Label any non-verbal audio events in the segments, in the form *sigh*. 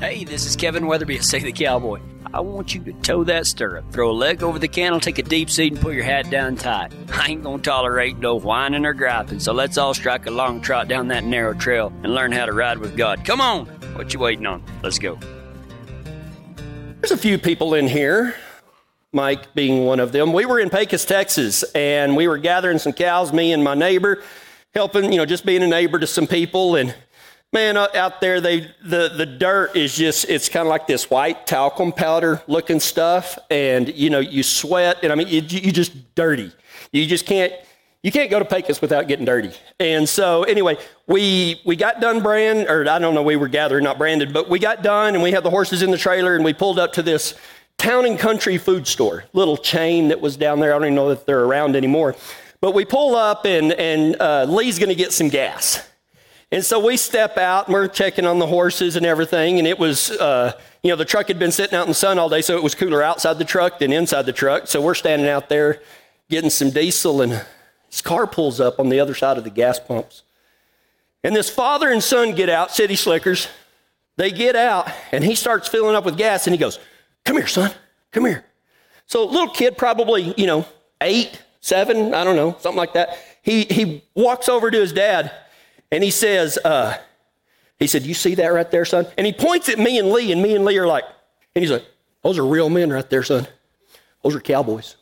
Hey, this is Kevin Weatherby at Say the Cowboy. I want you to toe that stirrup, throw a leg over the cantle, take a deep seat, and pull your hat down tight. I ain't gonna tolerate no whining or griping, so let's all strike a long trot down that narrow trail and learn how to ride with God. Come on! What you waiting on? Let's go. There's a few people in here, Mike being one of them. We were in Pecos, Texas, and we were gathering some cows, me and my neighbor, helping, you know, just being a neighbor to some people. And man, out there, they the the dirt is just it's kind of like this white talcum powder looking stuff, and you know, you sweat, and I mean, you, you just dirty. You just can't you can't go to Pecos without getting dirty. And so anyway, we we got done brand, or I don't know, we were gathering, not branded, but we got done and we had the horses in the trailer and we pulled up to this town and country food store, little chain that was down there. I don't even know if they're around anymore. But we pull up and and uh, Lee's going to get some gas. And so we step out and we're checking on the horses and everything. And it was, uh, you know, the truck had been sitting out in the sun all day, so it was cooler outside the truck than inside the truck. So we're standing out there getting some diesel and his car pulls up on the other side of the gas pumps. And this father and son get out, city slickers. They get out, and he starts filling up with gas, and he goes, Come here, son, come here. So, little kid, probably, you know, eight, seven, I don't know, something like that. He, he walks over to his dad, and he says, uh, He said, You see that right there, son? And he points at me and Lee, and me and Lee are like, And he's like, Those are real men right there, son. Those are cowboys.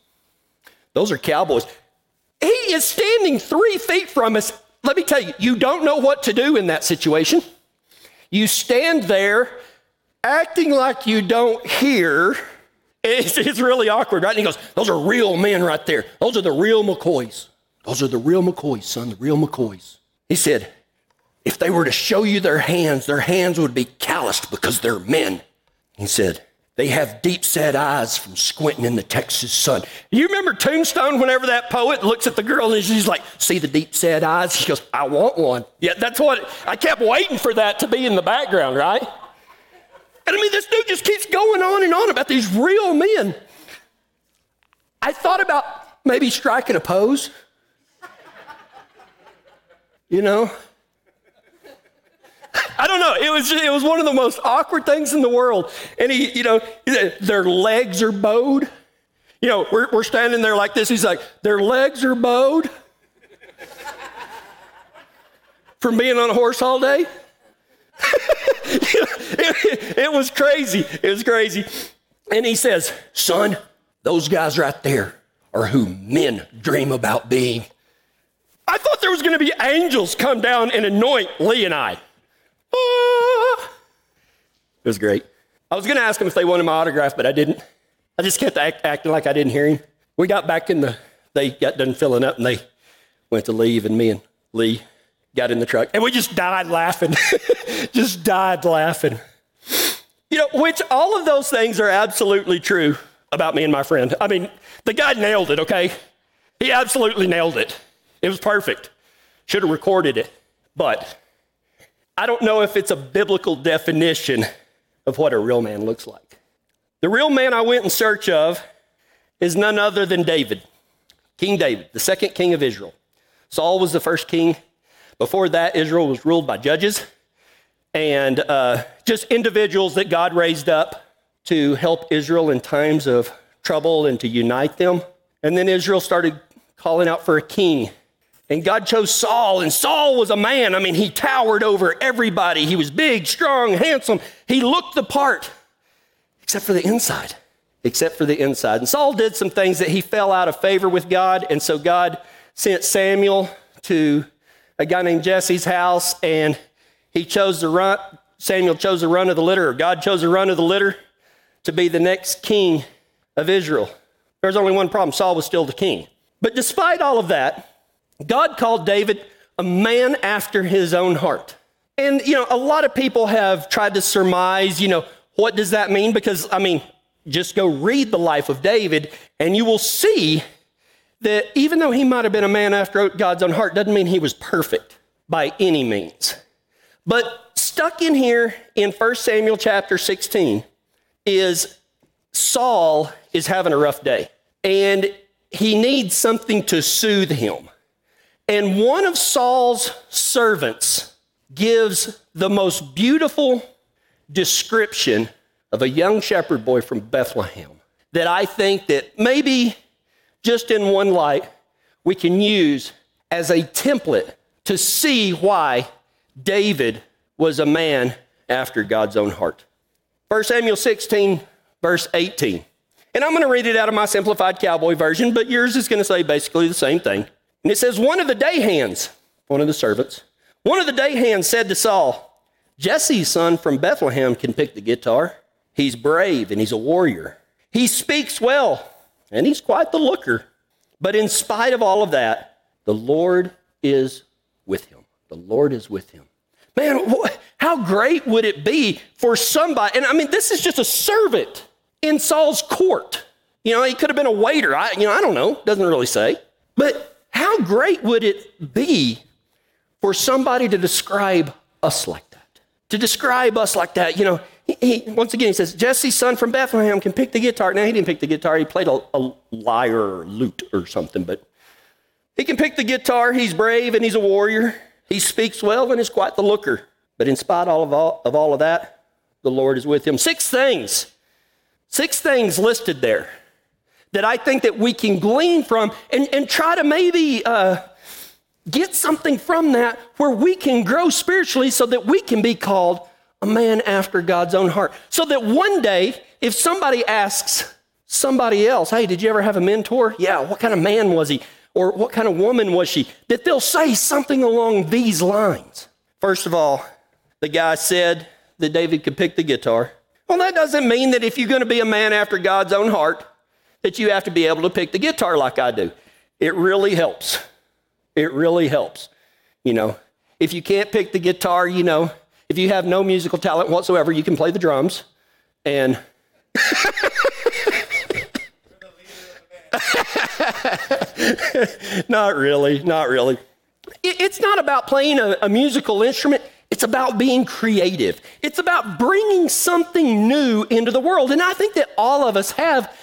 Those are cowboys. He is standing three feet from us. Let me tell you, you don't know what to do in that situation. You stand there acting like you don't hear. It's, it's really awkward, right? And he goes, Those are real men right there. Those are the real McCoys. Those are the real McCoys, son, the real McCoys. He said, If they were to show you their hands, their hands would be calloused because they're men. He said, they have deep set eyes from squinting in the Texas sun. You remember Tombstone whenever that poet looks at the girl and she's like, See the deep set eyes? She goes, I want one. Yeah, that's what I kept waiting for that to be in the background, right? And I mean, this dude just keeps going on and on about these real men. I thought about maybe striking a pose. You know, don't know. It was just, it was one of the most awkward things in the world. And he, you know, their legs are bowed. You know, we're, we're standing there like this. He's like, their legs are bowed from being on a horse all day. it, *laughs* it was crazy. It was crazy. And he says, son, those guys right there are who men dream about being. I thought there was going to be angels come down and anoint Lee and I. Ah. It was great. I was going to ask him if they wanted my autograph, but I didn't. I just kept act, acting like I didn't hear him. We got back in the, they got done filling up and they went to leave, and me and Lee got in the truck, and we just died laughing. *laughs* just died laughing. You know, which all of those things are absolutely true about me and my friend. I mean, the guy nailed it, okay? He absolutely nailed it. It was perfect. Should have recorded it. But I don't know if it's a biblical definition of what a real man looks like. The real man I went in search of is none other than David, King David, the second king of Israel. Saul was the first king. Before that, Israel was ruled by judges and uh, just individuals that God raised up to help Israel in times of trouble and to unite them. And then Israel started calling out for a king and God chose Saul, and Saul was a man. I mean, he towered over everybody. He was big, strong, handsome. He looked the part, except for the inside. Except for the inside. And Saul did some things that he fell out of favor with God, and so God sent Samuel to a guy named Jesse's house, and he chose the run. Samuel chose the run of the litter, or God chose the run of the litter to be the next king of Israel. There's only one problem Saul was still the king. But despite all of that, God called David a man after his own heart. And, you know, a lot of people have tried to surmise, you know, what does that mean? Because, I mean, just go read the life of David and you will see that even though he might have been a man after God's own heart, doesn't mean he was perfect by any means. But stuck in here in 1 Samuel chapter 16 is Saul is having a rough day and he needs something to soothe him. And one of Saul's servants gives the most beautiful description of a young shepherd boy from Bethlehem that I think that maybe just in one light we can use as a template to see why David was a man after God's own heart. 1 Samuel 16, verse 18. And I'm going to read it out of my simplified cowboy version, but yours is going to say basically the same thing. And it says, One of the day hands, one of the servants, one of the day hands said to Saul, Jesse's son from Bethlehem can pick the guitar. He's brave and he's a warrior. He speaks well and he's quite the looker. But in spite of all of that, the Lord is with him. The Lord is with him. Man, how great would it be for somebody? And I mean, this is just a servant in Saul's court. You know, he could have been a waiter. I, you know, I don't know. Doesn't really say. But how great would it be for somebody to describe us like that? To describe us like that, you know, he, he, once again, he says, Jesse's son from Bethlehem can pick the guitar. Now, he didn't pick the guitar. He played a, a lyre or lute or something, but he can pick the guitar. He's brave and he's a warrior. He speaks well and is quite the looker. But in spite of all, of all of that, the Lord is with him. Six things, six things listed there that I think that we can glean from and, and try to maybe uh, get something from that where we can grow spiritually so that we can be called a man after God's own heart. So that one day, if somebody asks somebody else, hey, did you ever have a mentor? Yeah, what kind of man was he? Or what kind of woman was she? That they'll say something along these lines. First of all, the guy said that David could pick the guitar. Well, that doesn't mean that if you're going to be a man after God's own heart, that you have to be able to pick the guitar like I do. It really helps. It really helps. You know, if you can't pick the guitar, you know, if you have no musical talent whatsoever, you can play the drums. And *laughs* not really, not really. It's not about playing a, a musical instrument. It's about being creative. It's about bringing something new into the world. And I think that all of us have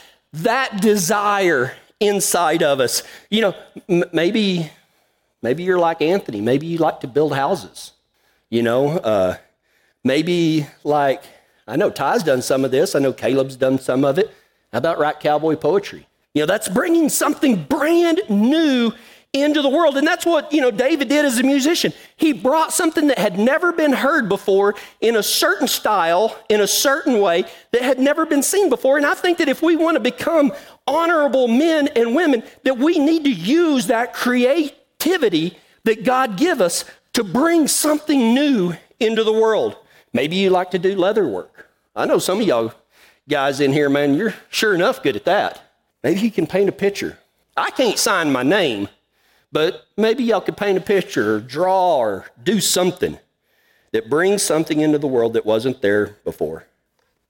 that desire inside of us. You know, m- maybe maybe you're like Anthony. Maybe you like to build houses. You know, uh, maybe like I know Ty's done some of this. I know Caleb's done some of it. How about write cowboy poetry? You know, that's bringing something brand new into the world. And that's what, you know, David did as a musician. He brought something that had never been heard before in a certain style, in a certain way that had never been seen before. And I think that if we want to become honorable men and women, that we need to use that creativity that God give us to bring something new into the world. Maybe you like to do leather work. I know some of y'all guys in here, man, you're sure enough good at that. Maybe you can paint a picture. I can't sign my name, but maybe y'all could paint a picture or draw or do something that brings something into the world that wasn't there before.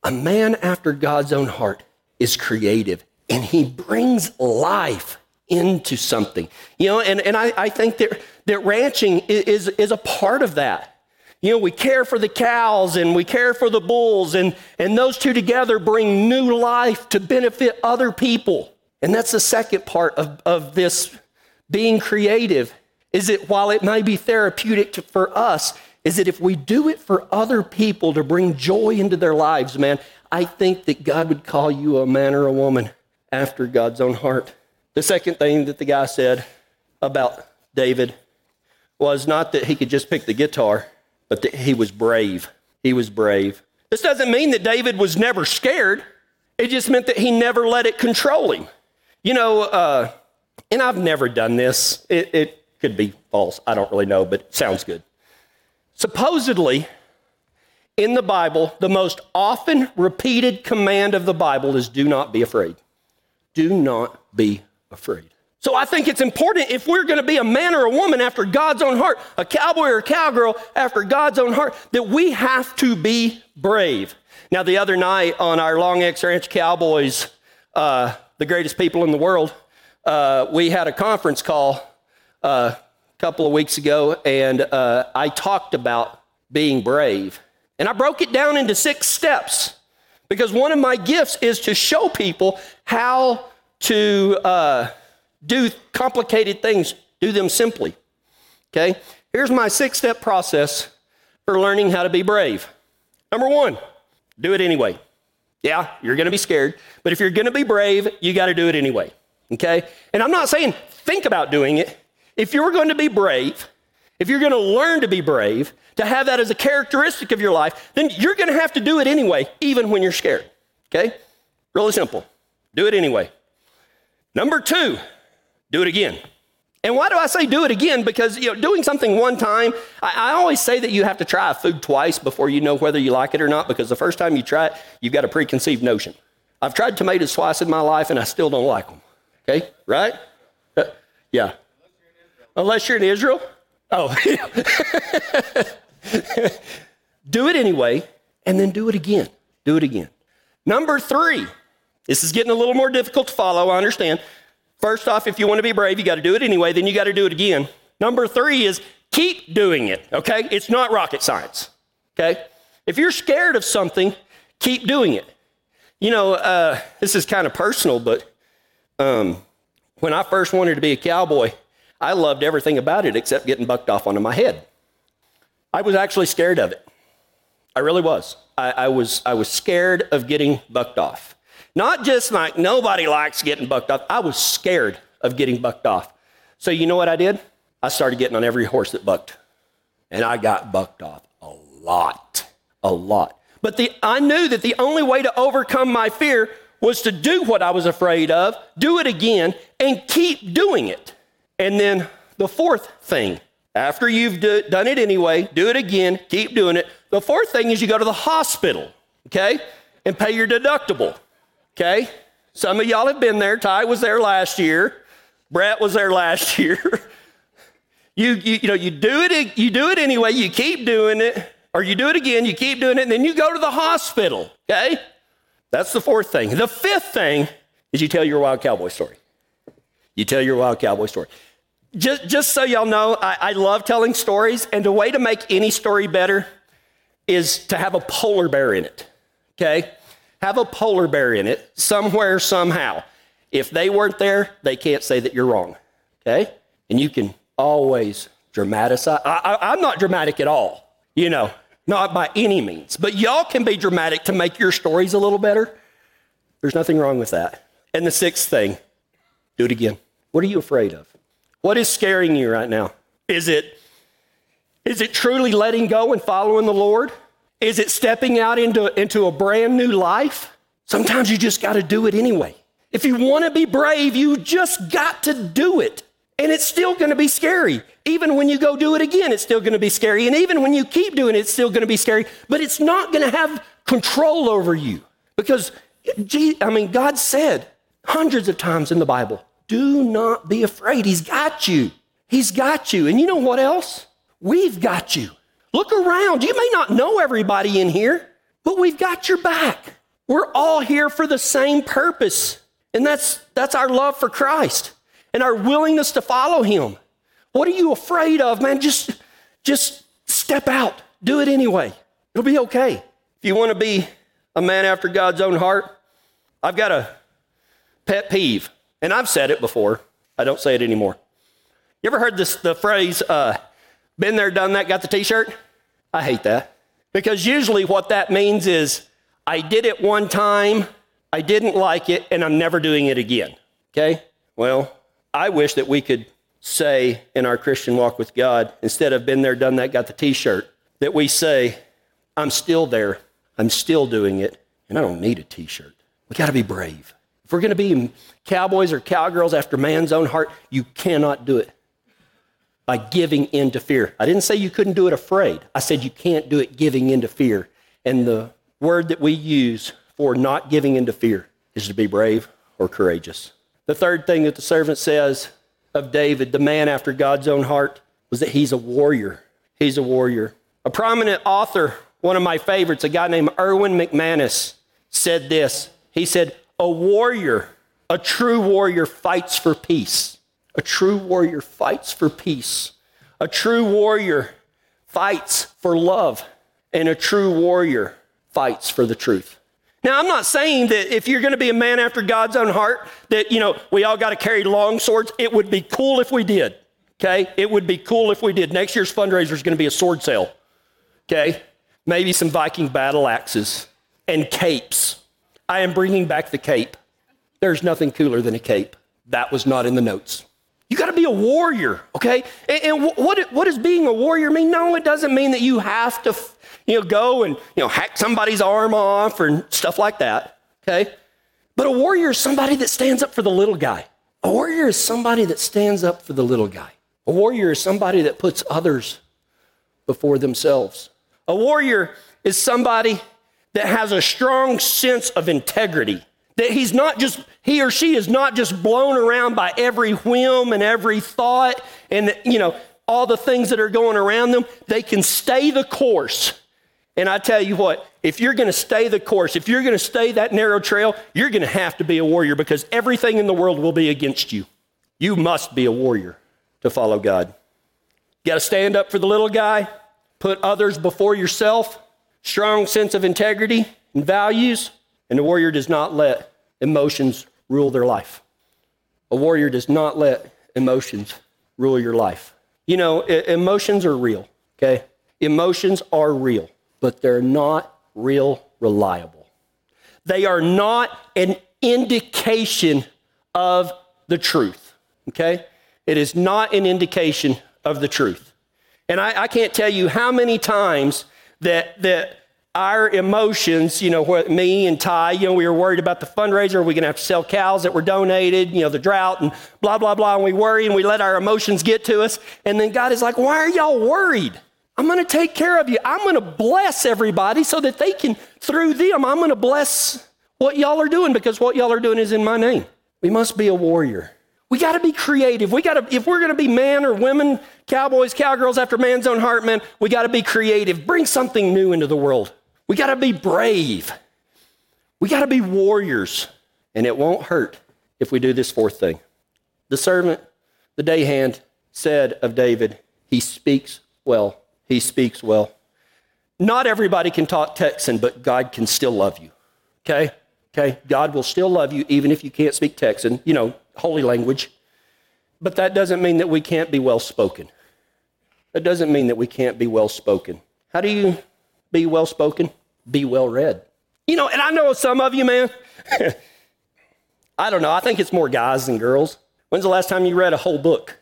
A man after God's own heart is creative and he brings life into something. You know, and, and I, I think that, that ranching is, is a part of that. You know, we care for the cows and we care for the bulls, and, and those two together bring new life to benefit other people. And that's the second part of, of this being creative is that while it may be therapeutic to, for us, is that if we do it for other people to bring joy into their lives, man, I think that God would call you a man or a woman after God's own heart. The second thing that the guy said about David was not that he could just pick the guitar, but that he was brave. He was brave. This doesn't mean that David was never scared. It just meant that he never let it control him. You know, uh, and I've never done this. It, it could be false. I don't really know, but it sounds good. Supposedly, in the Bible, the most often repeated command of the Bible is do not be afraid. Do not be afraid. So I think it's important if we're going to be a man or a woman after God's own heart, a cowboy or a cowgirl after God's own heart, that we have to be brave. Now, the other night on our Long X Ranch Cowboys, uh, the greatest people in the world, uh, we had a conference call uh, a couple of weeks ago, and uh, I talked about being brave. And I broke it down into six steps because one of my gifts is to show people how to uh, do complicated things, do them simply. Okay? Here's my six step process for learning how to be brave. Number one, do it anyway. Yeah, you're to be scared, but if you're to be brave, you got to do it anyway. Okay? And I'm not saying think about doing it. If you're going to be brave, if you're going to learn to be brave, to have that as a characteristic of your life, then you're going to have to do it anyway, even when you're scared. Okay? Really simple. Do it anyway. Number two, do it again. And why do I say do it again? Because you know, doing something one time, I, I, always say that you have to try a food twice before you know whether you like it or not, because the first time you try it, you've got a preconceived notion. I've tried tomatoes twice in my life and I still don't like them. Okay, right? Uh, yeah. Unless you're in Israel. Oh. *laughs* do it anyway, and then do it again. Do it again. Number three, this is getting a little more difficult to follow, I understand. First off, if you want to be brave, you got to do it anyway, then you got to do it again. Number three is keep doing it, okay? It's not rocket science, okay? If you're scared of something, keep doing it. You know, uh, this is kind of personal, but um, when I first wanted to be a cowboy, I loved everything about it except getting bucked off onto my head. I was actually scared of it. I really was. I, I was. I was scared of getting bucked off. Not just like nobody likes getting bucked off. I was scared of getting bucked off. So you know what I did? I started getting on every horse that bucked. And I got bucked off a lot. A lot. But the, I knew that the only way to overcome my fear was to do what I was afraid of, do it again, and keep doing it. And then the fourth thing, after you've do, done it anyway, do it again, keep doing it. The fourth thing is you go to the hospital, okay, and pay your deductible. Okay? Some of y'all have been there. Ty was there last year. Brett was there last *laughs* year. you, you, you know, you do it, you do it anyway, you keep doing it, or you do it again, you keep doing it, and then you go to the hospital. Okay? That's the fourth thing. The fifth thing is you tell your wild cowboy story. You tell your wild cowboy story. Just, just so y'all know, I, I love telling stories, and the way to make any story better is to have a polar bear in it. Okay? have a polar bear in it somewhere, somehow. If they weren't there, they can't say that you're wrong. Okay? And you can always dramatize. I, am not dramatic at all, you know, not by any means. But y'all can be dramatic to make your stories a little better. There's nothing wrong with that. And the sixth thing, do it again. What are you afraid of? What is scaring you right now? Is it is it truly letting go and following the Lord? Is it stepping out into, into a brand new life? Sometimes you just got to do it anyway. If you want to be brave, you just got to do it. And it's still going to be scary. Even when you go do it again, it's still going to be scary. And even when you keep doing it, it's still going to be scary. But it's not going to have control over you. Because, I mean, God said hundreds of times in the Bible, do not be afraid. He's got you. He's got you. And you know what else? We've got you. Look around. You may not know everybody in here, but we've got your back. We're all here for the same purpose. And that's, that's our love for Christ and our willingness to follow him. What are you afraid of, man? Just, just step out. Do it anyway. It'll be okay. If you want to be a man after God's own heart, I've got a pet peeve, and I've said it before. I don't say it anymore. You ever heard this the phrase, uh, been there, done that, got the t shirt? I hate that. Because usually what that means is I did it one time, I didn't like it, and I'm never doing it again. Okay? Well, I wish that we could say in our Christian walk with God, instead of been there, done that, got the t shirt, that we say, I'm still there, I'm still doing it, and I don't need a t shirt. We got to be brave. If we're going to be cowboys or cowgirls after man's own heart, you cannot do it by giving in to fear. I didn't say you couldn't do it afraid. I said you can't do it giving in to fear. And the word that we use for not giving in to fear is to be brave or courageous. The third thing that the servant says of David, the man after God's own heart, was that he's a warrior. He's a warrior. A prominent author, one of my favorites, a guy named Erwin McManus, said this. He said, A warrior, a true warrior, fights for peace. A true warrior fights for peace. A true warrior fights for love. And a true warrior fights for the truth. Now, I'm not saying that if you're going to be a man after God's own heart, that, you know, we all got to carry long swords. It would be cool if we did. Okay? It would be cool if we did. Next year's fundraiser is going to be a sword sale. Okay? maybe some Viking battle axes, and capes. I am bringing back the cape. There's nothing cooler than a cape. That was not in the notes. You got to be a warrior, okay? And, and what, what does being a warrior mean? No, it doesn't mean that you have to, you know, go and you know hack somebody's arm off or stuff like that, okay? But a warrior is somebody that stands up for the little guy. A warrior is somebody that stands up for the little guy. A warrior is somebody that puts others before themselves. A warrior is somebody that has a strong sense of integrity. That he's not just, he or she is not just blown around by every whim and every thought and, you know, all the things that are going around them. They can stay the course. And I tell you what, if you're going to stay the course, if you're going to stay that narrow trail, you're going to have to be a warrior because everything in the world will be against you. You must be a warrior to follow God. You got to stand up for the little guy, put others before yourself, strong sense of integrity and values, and the warrior does not let emotions rule their life. A warrior does not let emotions rule your life. You know, emotions are real, okay? Emotions are real, but they're not real reliable. They are not an indication of the truth, okay? It is not an indication of the truth. And I, I can't tell you how many times that, that our emotions, you know, what me and Ty, you know, we were worried about the fundraiser. Are we going to have to sell cows that were donated, you know, the drought and blah, blah, blah. And we worry and we let our emotions get to us. And then God is like, why are y'all worried? I'm going to take care of you. I'm going to bless everybody so that they can, through them, I'm going to bless what y'all are doing because what y'all are doing is in my name. We must be a warrior. We got to be creative. We got to, if we're going to be man or women, cowboys, cowgirls after man's own heart, man, we got to be creative. Bring something new into the world. We got to be brave. We got to be warriors. And it won't hurt if we do this fourth thing. The servant, the day hand, said of David, He speaks well. He speaks well. Not everybody can talk Texan, but God can still love you. Okay? Okay? God will still love you even if you can't speak Texan, you know, holy language. But that doesn't mean that we can't be well spoken. That doesn't mean that we can't be well spoken. How do you be well spoken? Be well read. You know, and I know some of you, man. *laughs* I don't know. I think it's more guys than girls. When's the last time you read a whole book?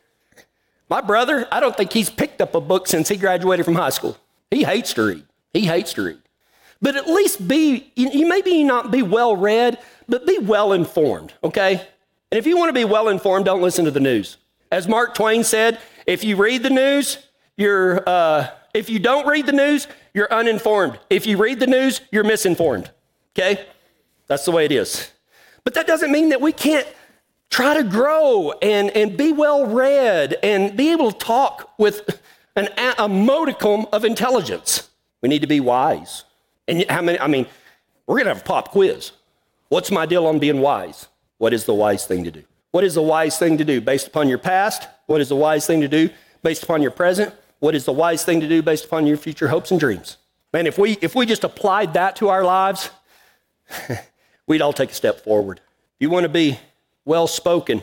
My brother, I don't think he's picked up a book since he graduated from high school. He hates to read. He hates to read. But at least be, you maybe not be well read, but be well informed, okay? And if you want to be well informed, don't listen to the news. As Mark Twain said, if you read the news, you're, uh, if you don't read the news, you're uninformed. If you read the news, you're misinformed, okay? That's the way it is. But that doesn't mean that we can't try to grow and, and be well read and be able to talk with an, a modicum of intelligence. We need to be wise. And how many, I mean, we're going to have a pop quiz. What's my deal on being wise? What is the wise thing to do? What is the wise thing to do based upon your past? What is the wise thing to do based upon your present? What is the wise thing to do based upon your future hopes and dreams? Man, if we, if we just applied that to our lives, *laughs* we'd all take a step forward. You want to be well spoken,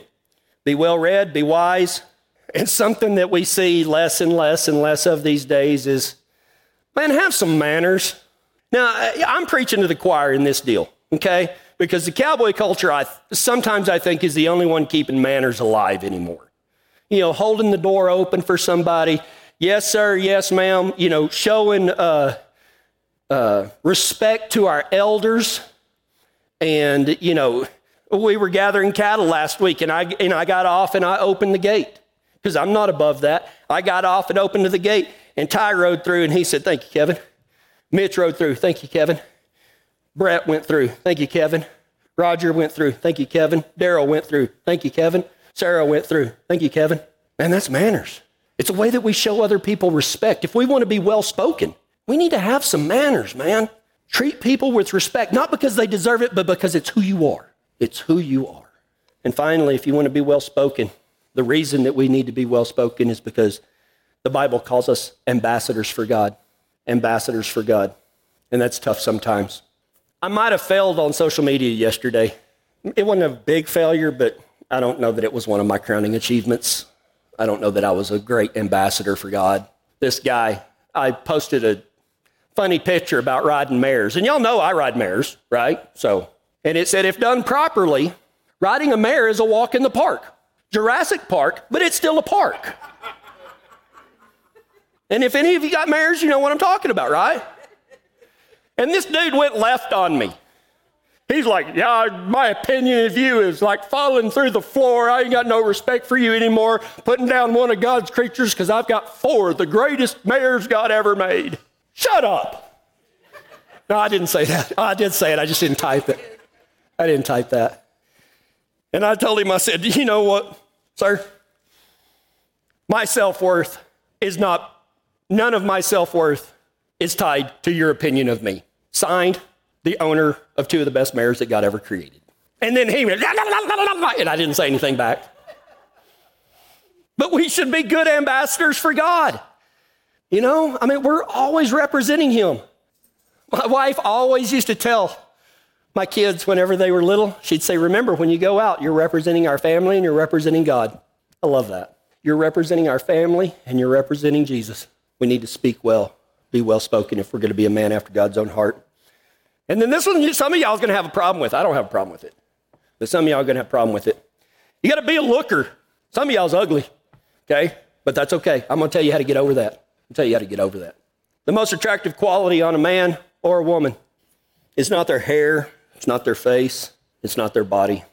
be well read, be wise, and something that we see less and less and less of these days is man, have some manners. Now, I'm preaching to the choir in this deal, okay? Because the cowboy culture, I, sometimes I think, is the only one keeping manners alive anymore. You know, holding the door open for somebody, yes, sir, yes, ma'am, you know, showing uh, uh, respect to our elders. And, you know, we were gathering cattle last week, and I, and I got off and I opened the gate because I'm not above that. I got off and opened the gate, and Ty rode through, and he said, Thank you, Kevin. Mitch rode through. Thank you, Kevin. Brett went through. Thank you, Kevin. Roger went through. Thank you, Kevin. Daryl went through. Thank you, Kevin. Sarah went through. Thank you, Kevin. Man, that's manners. It's a way that we show other people respect. If we want to be well spoken, we need to have some manners, man. Treat people with respect, not because they deserve it, but because it's who you are. It's who you are. And finally, if you want to be well spoken, the reason that we need to be well spoken is because the Bible calls us ambassadors for God ambassadors for God. And that's tough sometimes. I might have failed on social media yesterday. It wasn't a big failure, but I don't know that it was one of my crowning achievements. I don't know that I was a great ambassador for God. This guy, I posted a funny picture about riding mares. And y'all know I ride mares, right? So, and it said if done properly, riding a mare is a walk in the park. Jurassic Park, but it's still a park. And if any of you got mares, you know what I'm talking about, right? And this dude went left on me. He's like, Yeah, my opinion of you is like falling through the floor. I ain't got no respect for you anymore. Putting down one of God's creatures because I've got four, the greatest mares God ever made. Shut up. No, I didn't say that. I did say it. I just didn't type it. I didn't type that. And I told him, I said, You know what, sir? My self worth is not, none of my self worth is tied to your opinion of me. Signed, the owner of two of the best mares that God ever created. And then he went, and I didn't say anything back. But we should be good ambassadors for God. You know, I mean, we're always representing Him. My wife always used to tell my kids whenever they were little, she'd say, Remember, when you go out, you're representing our family and you're representing God. I love that. You're representing our family and you're representing Jesus. We need to speak well, be well spoken if we're going to be a man after God's own heart. And then this one, some of y'all is going to have a problem with. I don't have a problem with it, but some of y'all are going to have a problem with it. You got to be a looker. Some of y'all's ugly, okay? But that's okay. I'm going to tell you how to get over that. I'll tell you how to get over that. The most attractive quality on a man or a woman is not their hair, it's not their face, it's not their body,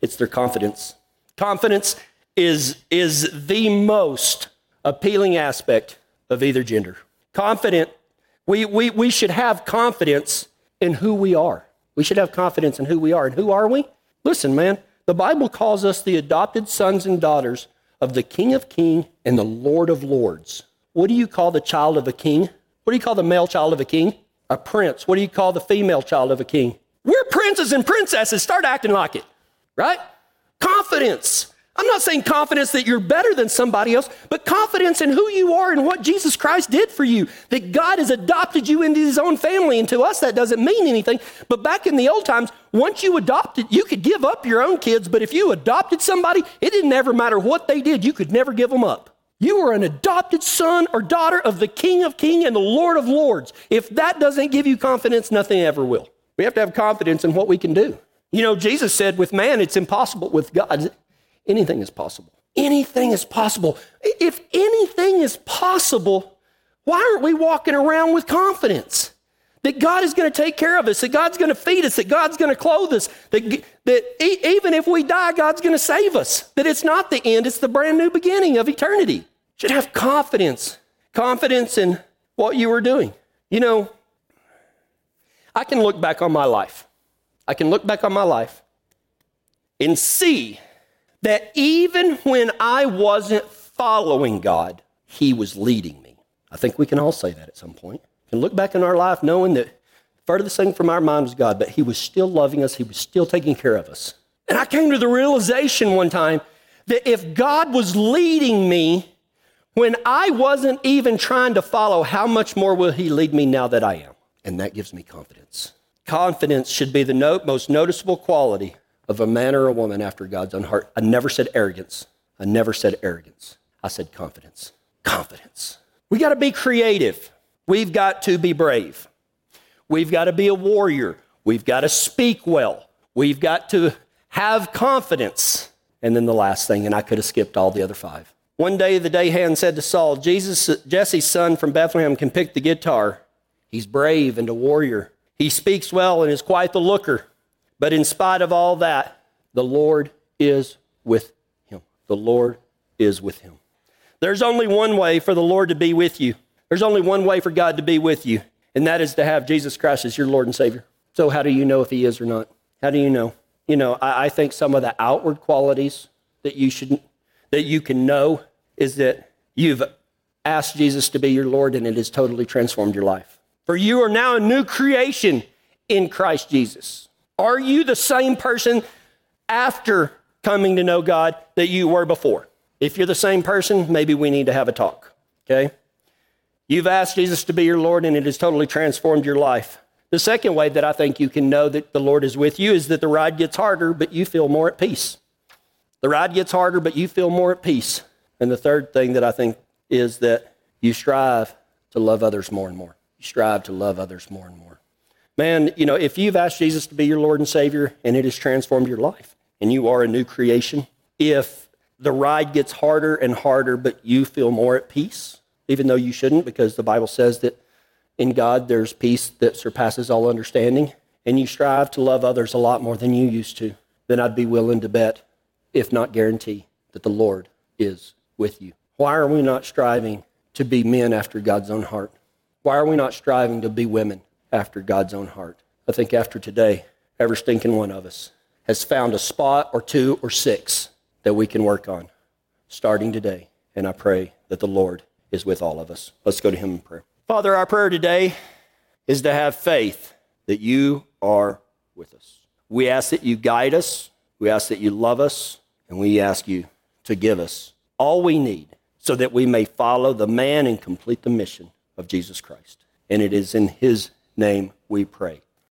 it's their confidence. Confidence is, is the most appealing aspect of either gender. Confident, we, we, we should have confidence in who we are. We should have confidence in who we are. And who are we? Listen, man, the Bible calls us the adopted sons and daughters of the King of Kings and the Lord of Lords. What do you call the child of a king? What do you call the male child of a king? A prince. What do you call the female child of a king? We're princes and princesses. Start acting like it, right? Confidence. I'm not saying confidence that you're better than somebody else, but confidence in who you are and what Jesus Christ did for you. That God has adopted you into his own family. And to us, that doesn't mean anything. But back in the old times, once you adopted, you could give up your own kids. But if you adopted somebody, it didn't ever matter what they did, you could never give them up. You are an adopted son or daughter of the King of Kings and the Lord of Lords. If that doesn't give you confidence, nothing ever will. We have to have confidence in what we can do. You know, Jesus said, with man, it's impossible. With God, anything is possible. Anything is possible. If anything is possible, why aren't we walking around with confidence? That God is going to take care of us, that God's going to feed us, that God's going to clothe us, that, that even if we die, God's going to save us, that it's not the end, it's the brand new beginning of eternity. Should have confidence, confidence in what you are doing. You know, I can look back on my life. I can look back on my life and see that even when I wasn't following God, He was leading me. I think we can all say that at some point. We can look back in our life knowing that furthest thing from our mind was God, but He was still loving us, He was still taking care of us. And I came to the realization one time that if God was leading me when I wasn't even trying to follow, how much more will He lead me now that I am? And that gives me confidence. Confidence should be the no- most noticeable quality of a man or a woman after God's own heart. I never said arrogance. I never said arrogance. I said confidence. Confidence. We got to be creative. We've got to be brave. We've got to be a warrior. We've got to speak well. We've got to have confidence. And then the last thing, and I could have skipped all the other five. One day the day hand said to Saul, Jesus, Jesse's son from Bethlehem can pick the guitar. He's brave and a warrior. He speaks well and is quite the looker. But in spite of all that, the Lord is with him. The Lord is with him. There's only one way for the Lord to be with you. There's only one way for God to be with you, and that is to have Jesus Christ as your Lord and Savior. So, how do you know if He is or not? How do you know? You know, I, I think some of the outward qualities that you should that you can know is that you've asked Jesus to be your Lord and it has totally transformed your life. For you are now a new creation in Christ Jesus. Are you the same person after coming to know God that you were before? If you're the same person, maybe we need to have a talk, okay? You've asked Jesus to be your Lord and it has totally transformed your life. The second way that I think you can know that the Lord is with you is that the ride gets harder, but you feel more at peace. The ride gets harder, but you feel more at peace. And the third thing that I think is that you strive to love others more and more. You strive to love others more and more. Man, you know, if you've asked Jesus to be your Lord and Savior and it has transformed your life and you are a new creation, if the ride gets harder and harder, but you feel more at peace, even though you shouldn't, because the Bible says that in God there's peace that surpasses all understanding, and you strive to love others a lot more than you used to, then I'd be willing to bet, if not guarantee, that the Lord is with you. Why are we not striving to be men after God's own heart? Why are we not striving to be women after God's own heart? I think after today, every stinking one of us has found a spot or two or six that we can work on starting today. And I pray that the Lord is with all of us. Let's go to Him in prayer. Father, our prayer today is to have faith that you are with us. We ask that you guide us, we ask that you love us, and we ask you to give us all we need so that we may follow the man and complete the mission of Jesus Christ. And it is in his name we pray.